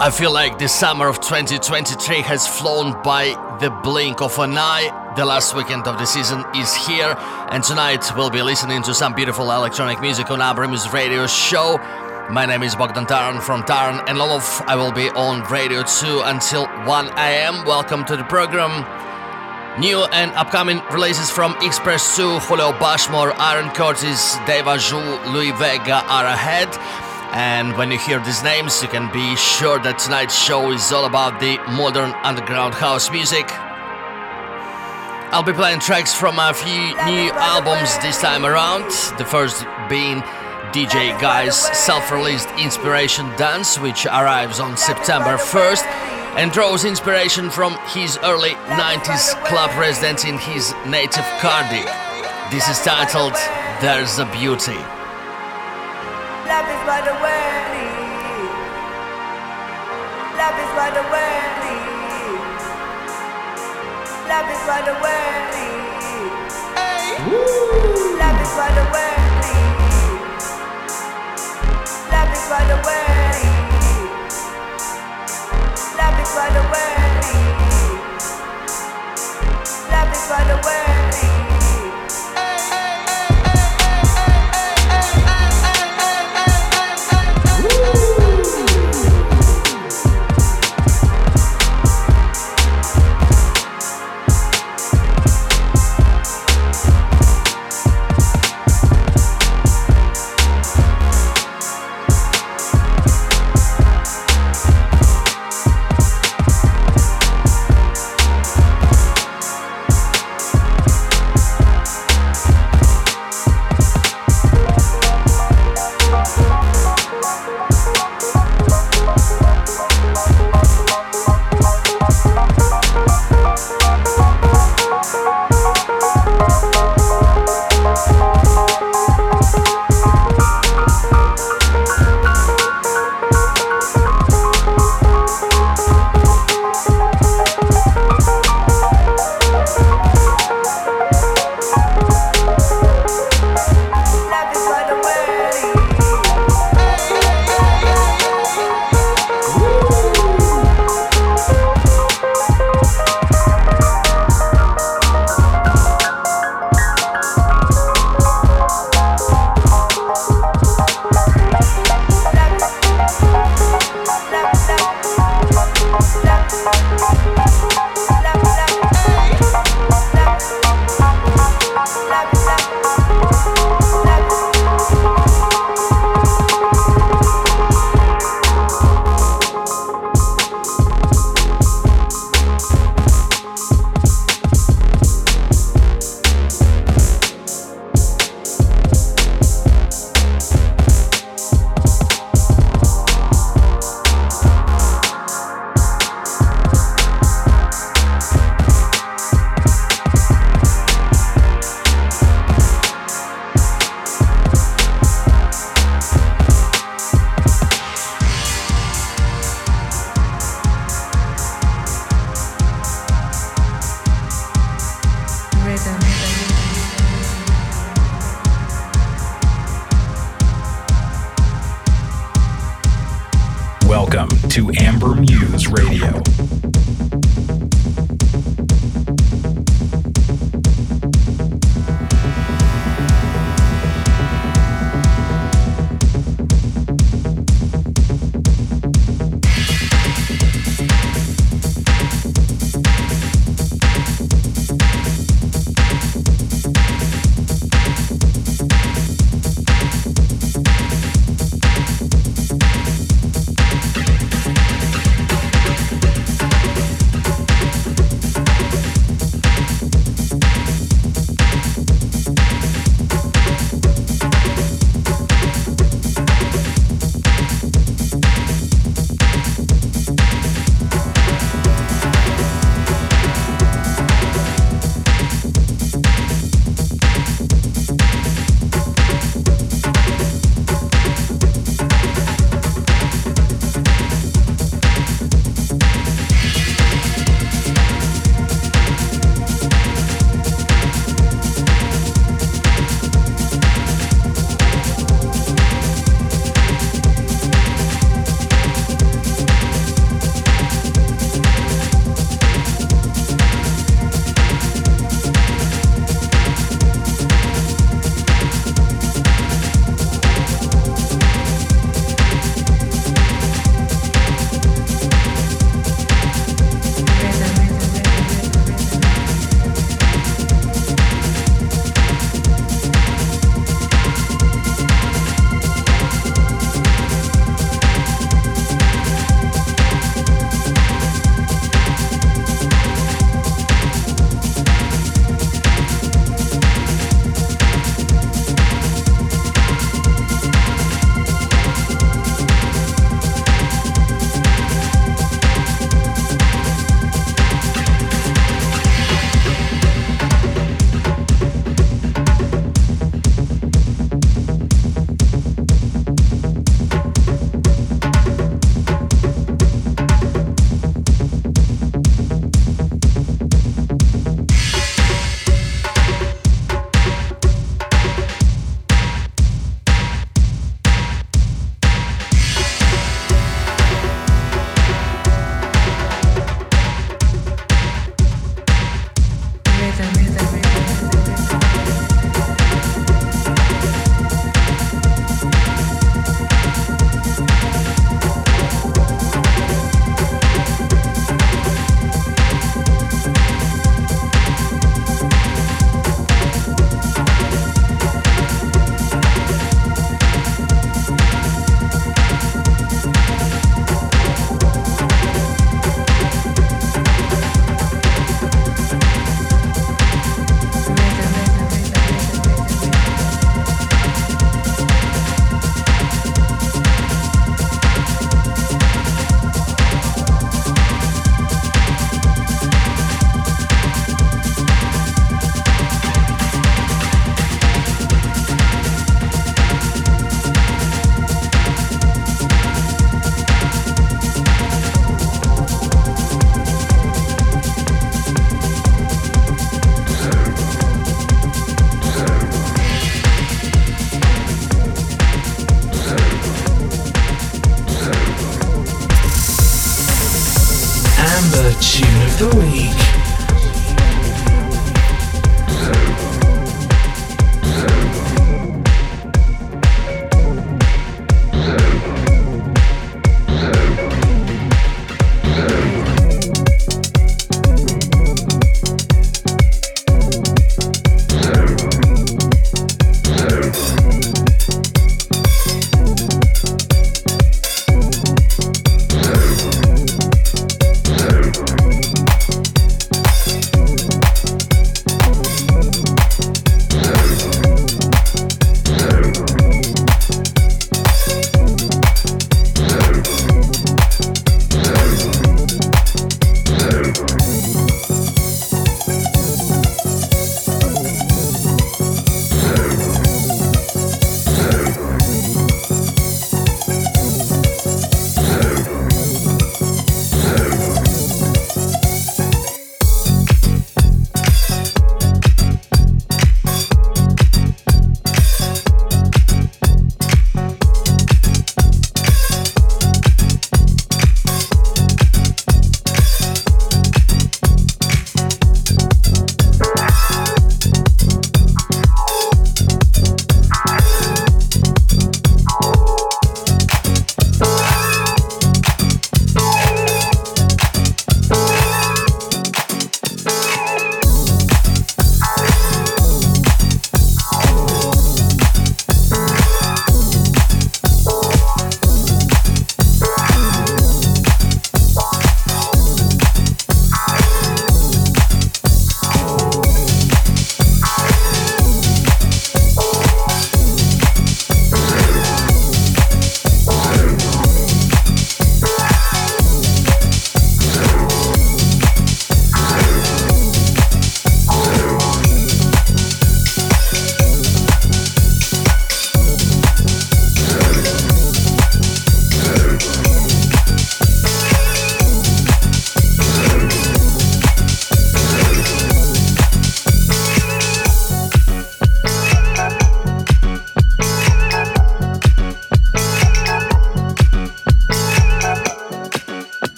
I feel like the summer of 2023 has flown by the blink of an eye. The last weekend of the season is here, and tonight we'll be listening to some beautiful electronic music on Muse Radio show. My name is Bogdan Taran from Taran and Lomov. I will be on Radio 2 until 1 am. Welcome to the program. New and upcoming releases from Express 2, Julio Bashmore, Aaron Curtis, Deva Ju, Louie Vega are ahead. And when you hear these names, you can be sure that tonight's show is all about the modern underground house music. I'll be playing tracks from a few new albums this time around. The first being DJ Guy's self released Inspiration Dance, which arrives on September 1st and draws inspiration from his early 90s club residence in his native Cardiff. This is titled There's a Beauty. Love is what the world needs. Love is what the world needs. Love is what the world needs. Love is what the world needs. Love is what the world needs. Love is what the world needs. Love is what the world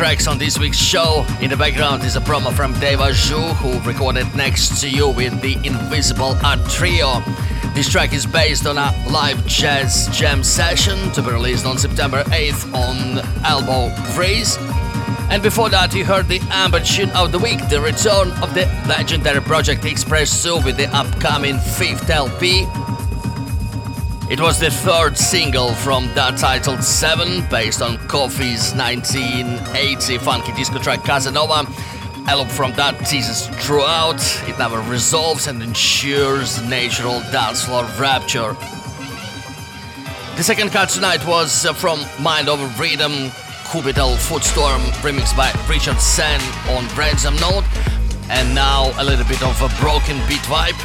tracks on this week's show. In the background is a promo from Deva Zhu, who recorded Next to You with the Invisible Art Trio. This track is based on a live jazz jam session to be released on September 8th on Elbow Freeze. And before that, you heard the amber tune of the week, the return of the legendary Project Expresso with the upcoming fifth LP, it was the third single from that titled 7, based on Coffee's 1980 funky disco track Casanova. A loop from that teases throughout, it never resolves and ensures natural dance floor rapture. The second cut tonight was uh, from Mind Over Rhythm, Cubital Footstorm, remixed by Richard Sen on Ransom Note, and now a little bit of a broken beat vibe.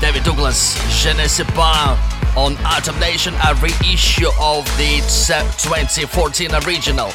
David Douglas, Je ne sais pas, on Atom Nation, a reissue of the 2014 original.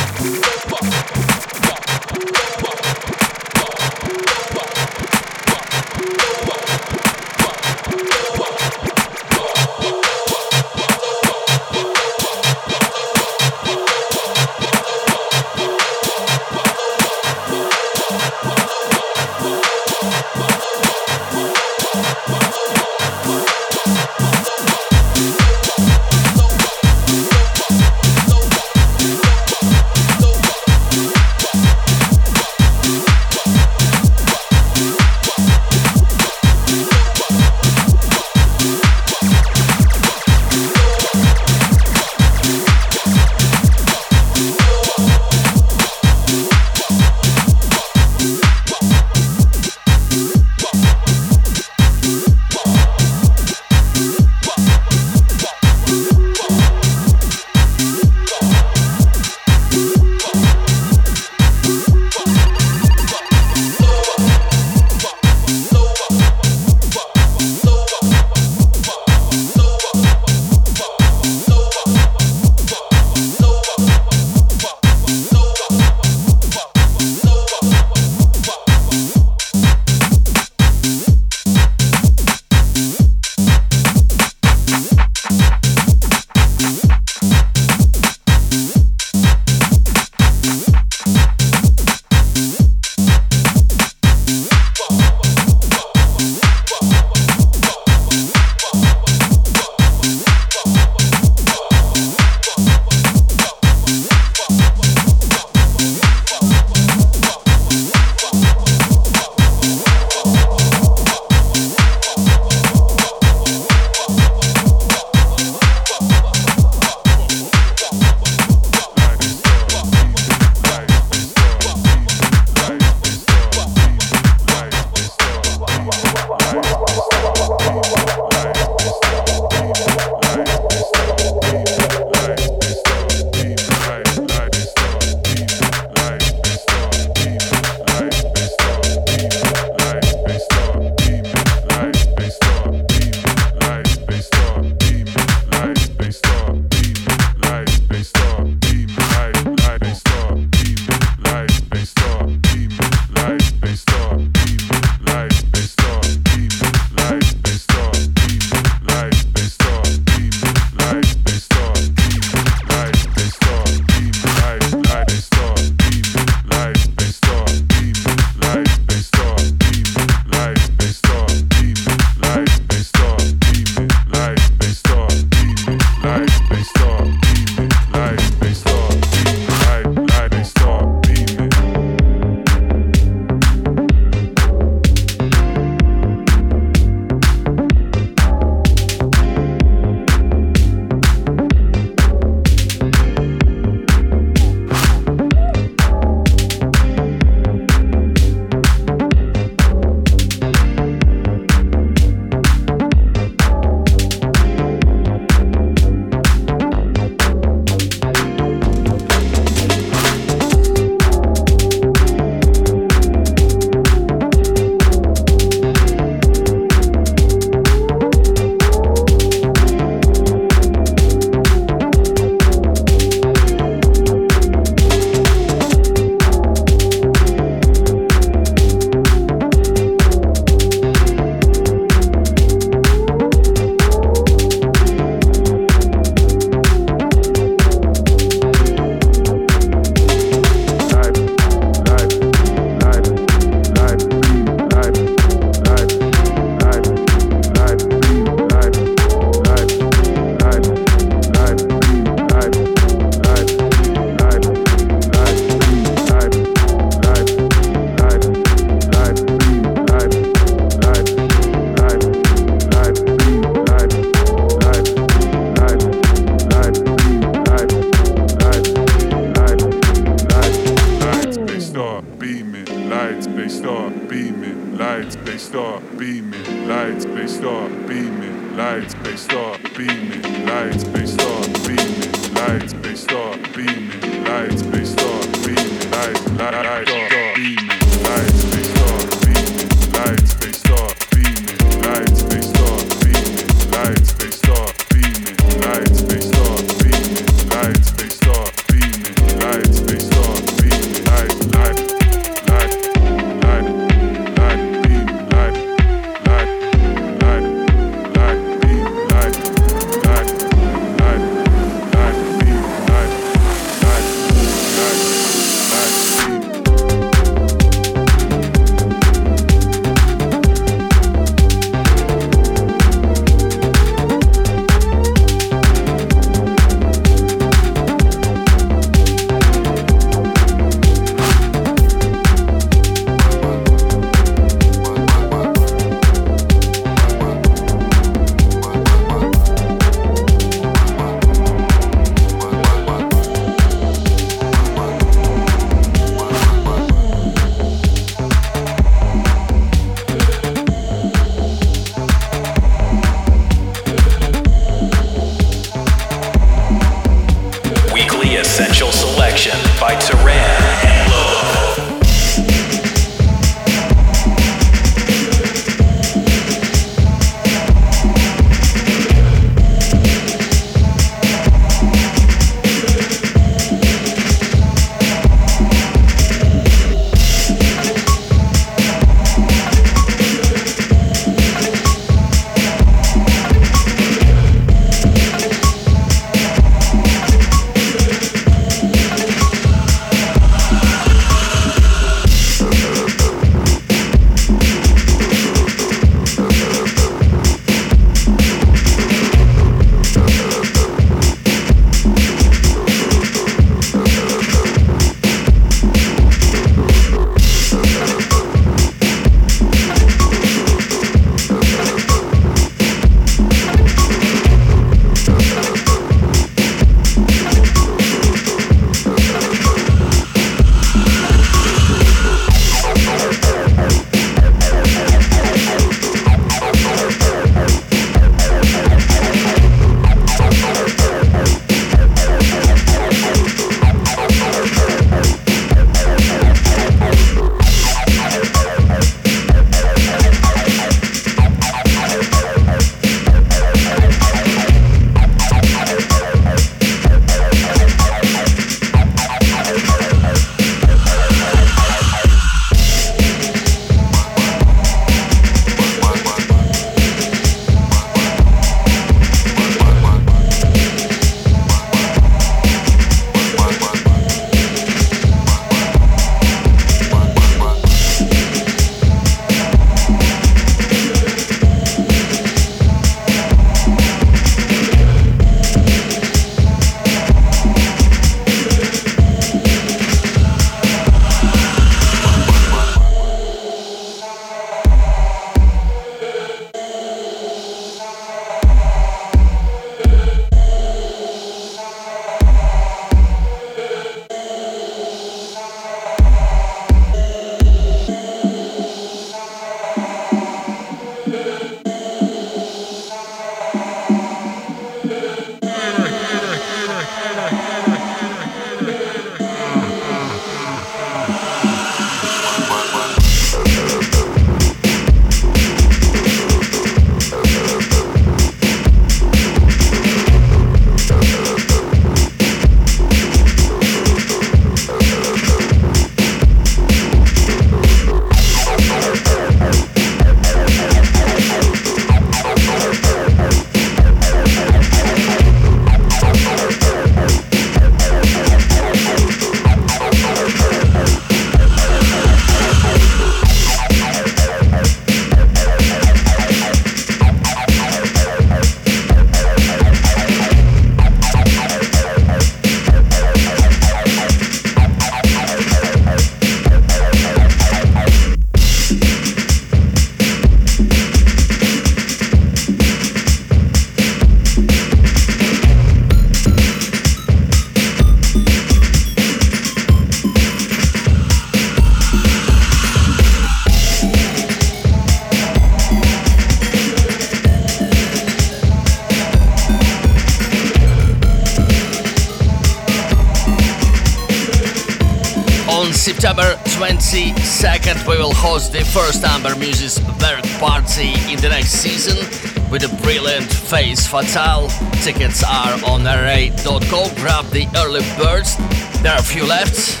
Brilliant fatal. Tickets are on ra.co. Grab the early birds, there are a few left.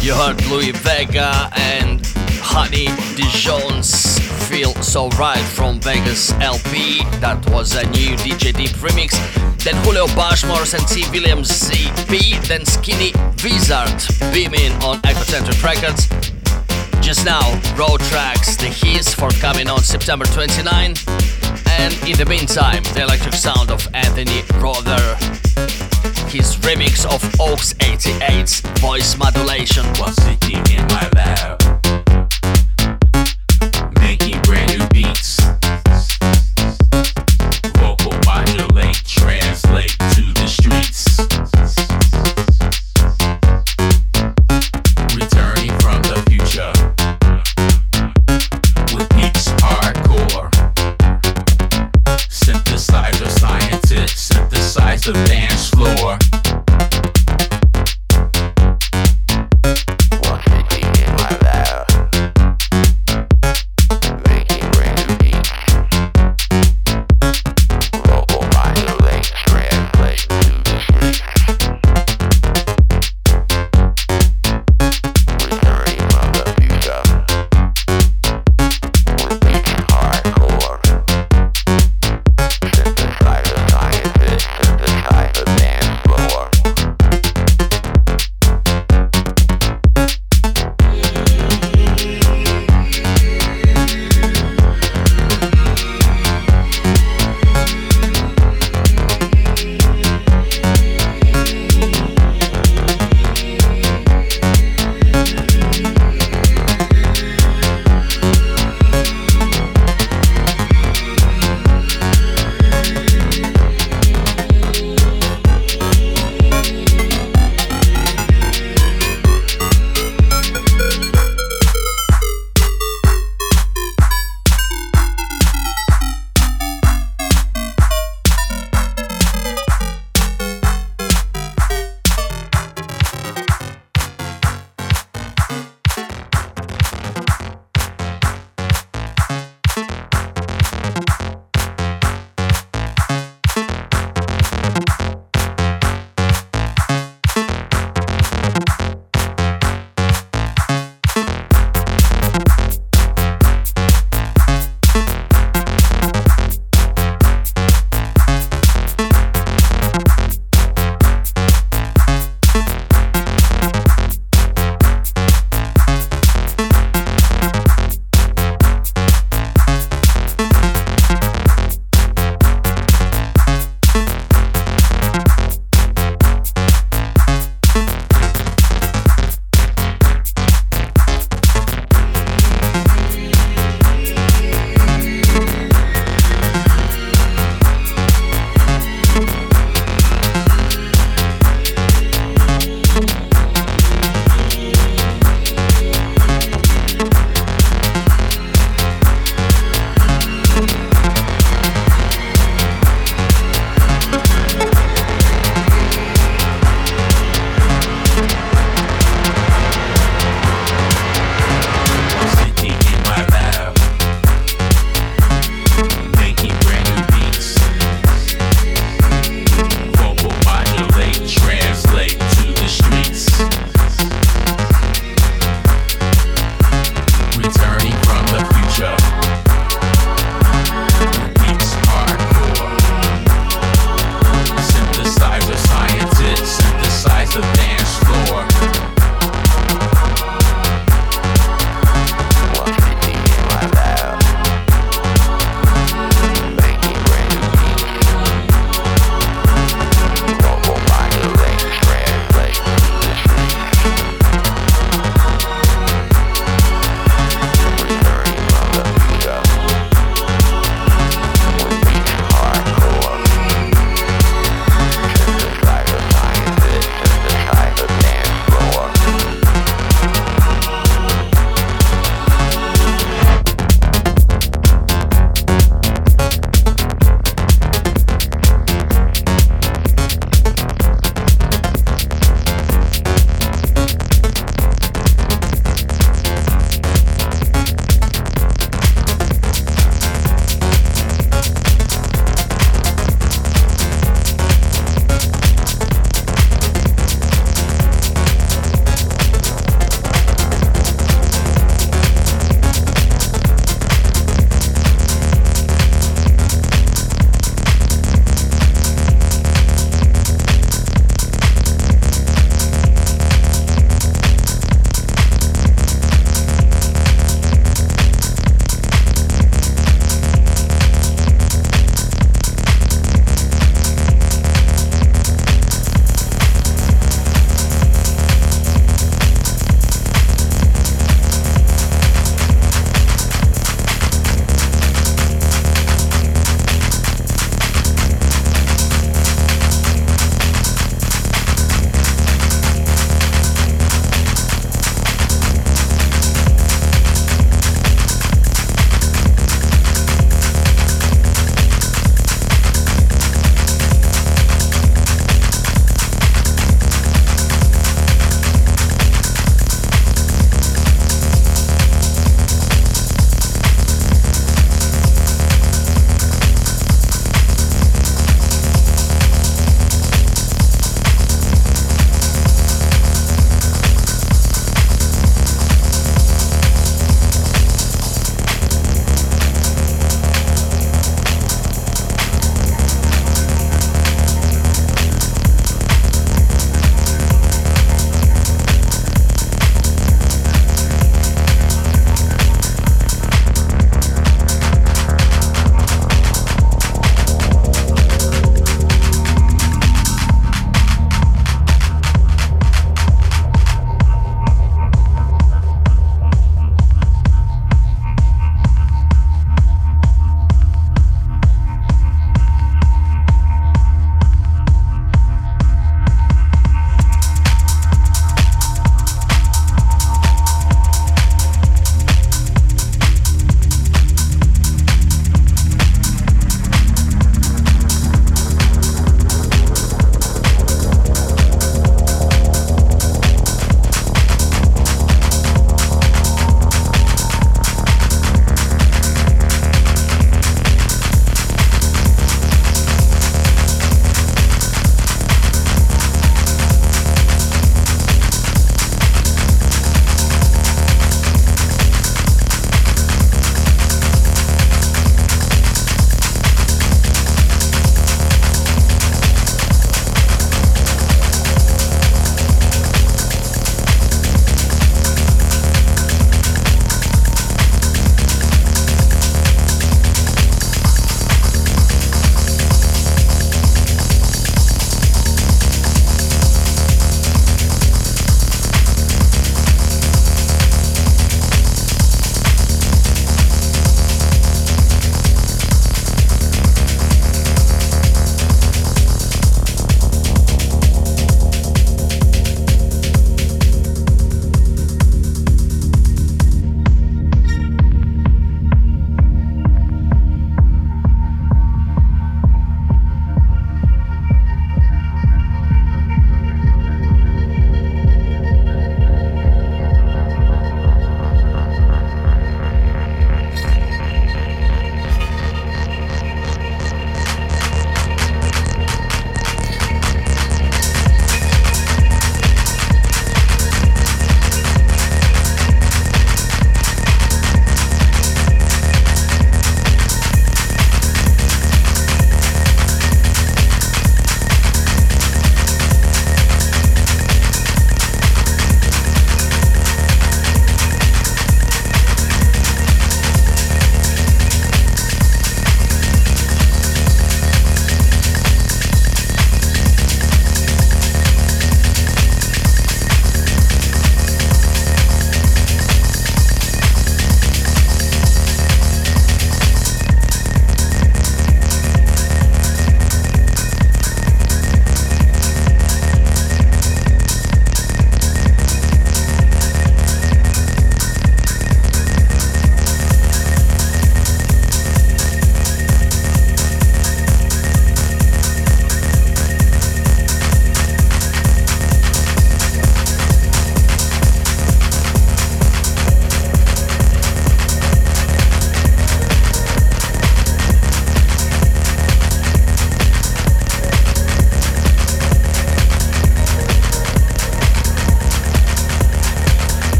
You heard Louie Vega and Honey Dijon's Feel So Right from Vegas LP. That was a new DJ Deep remix. Then Julio Bashmore and T. Williams CP. Then Skinny Wizard beaming on Ecocentric Records. Just now, Road Tracks, The His forthcoming on September 29. And in the meantime, the electric sound of Anthony Rother. His remix of Oaks 88's voice modulation. While sitting in my lab, synthesize the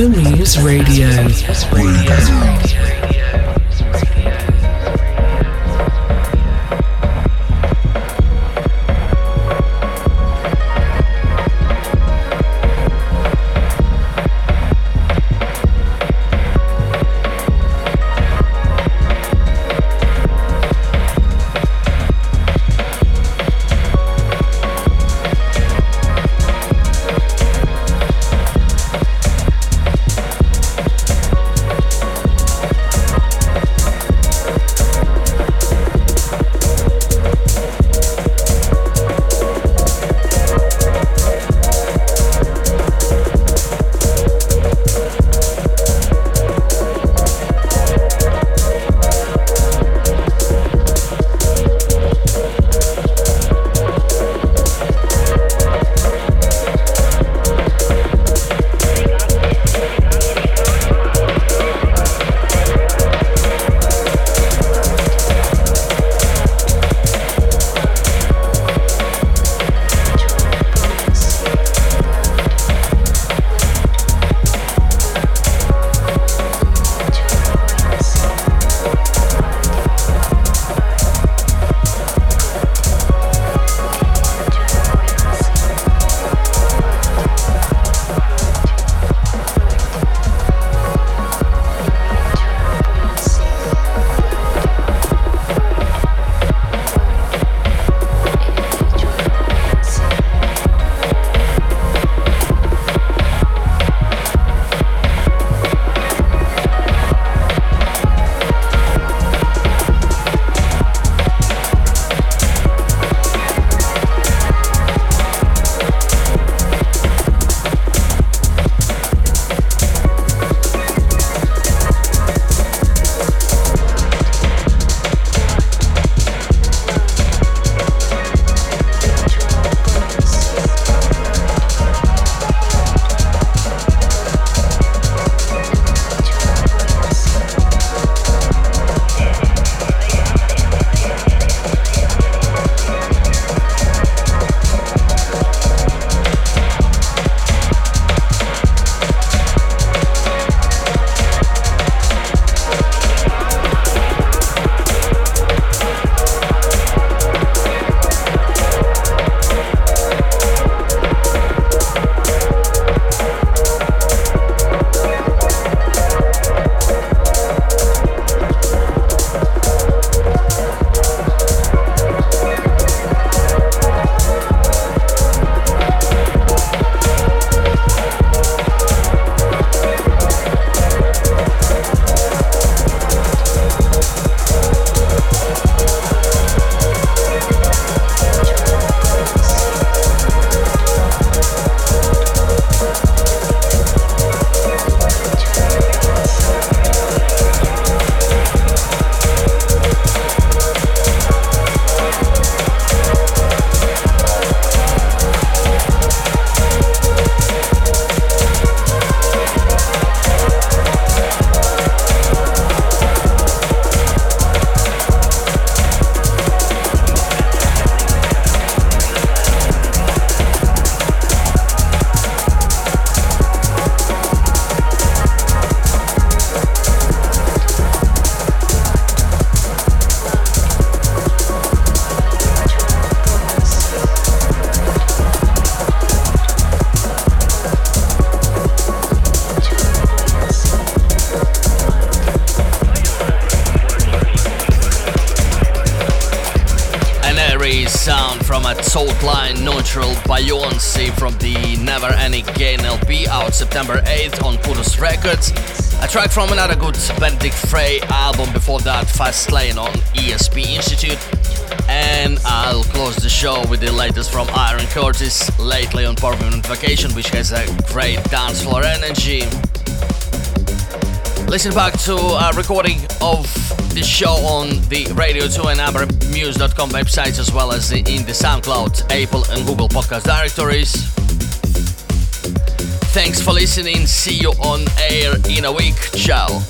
Amber Radio. Radio. The show with the latest from Iron Curtis, lately on Permanent Vacation, which has a great dance floor energy. Listen back to a recording of the show on the Radio 2 and AmberMuse.com websites as well as in the SoundCloud, Apple and Google podcast directories. Thanks for listening. See you on air in a week. Ciao.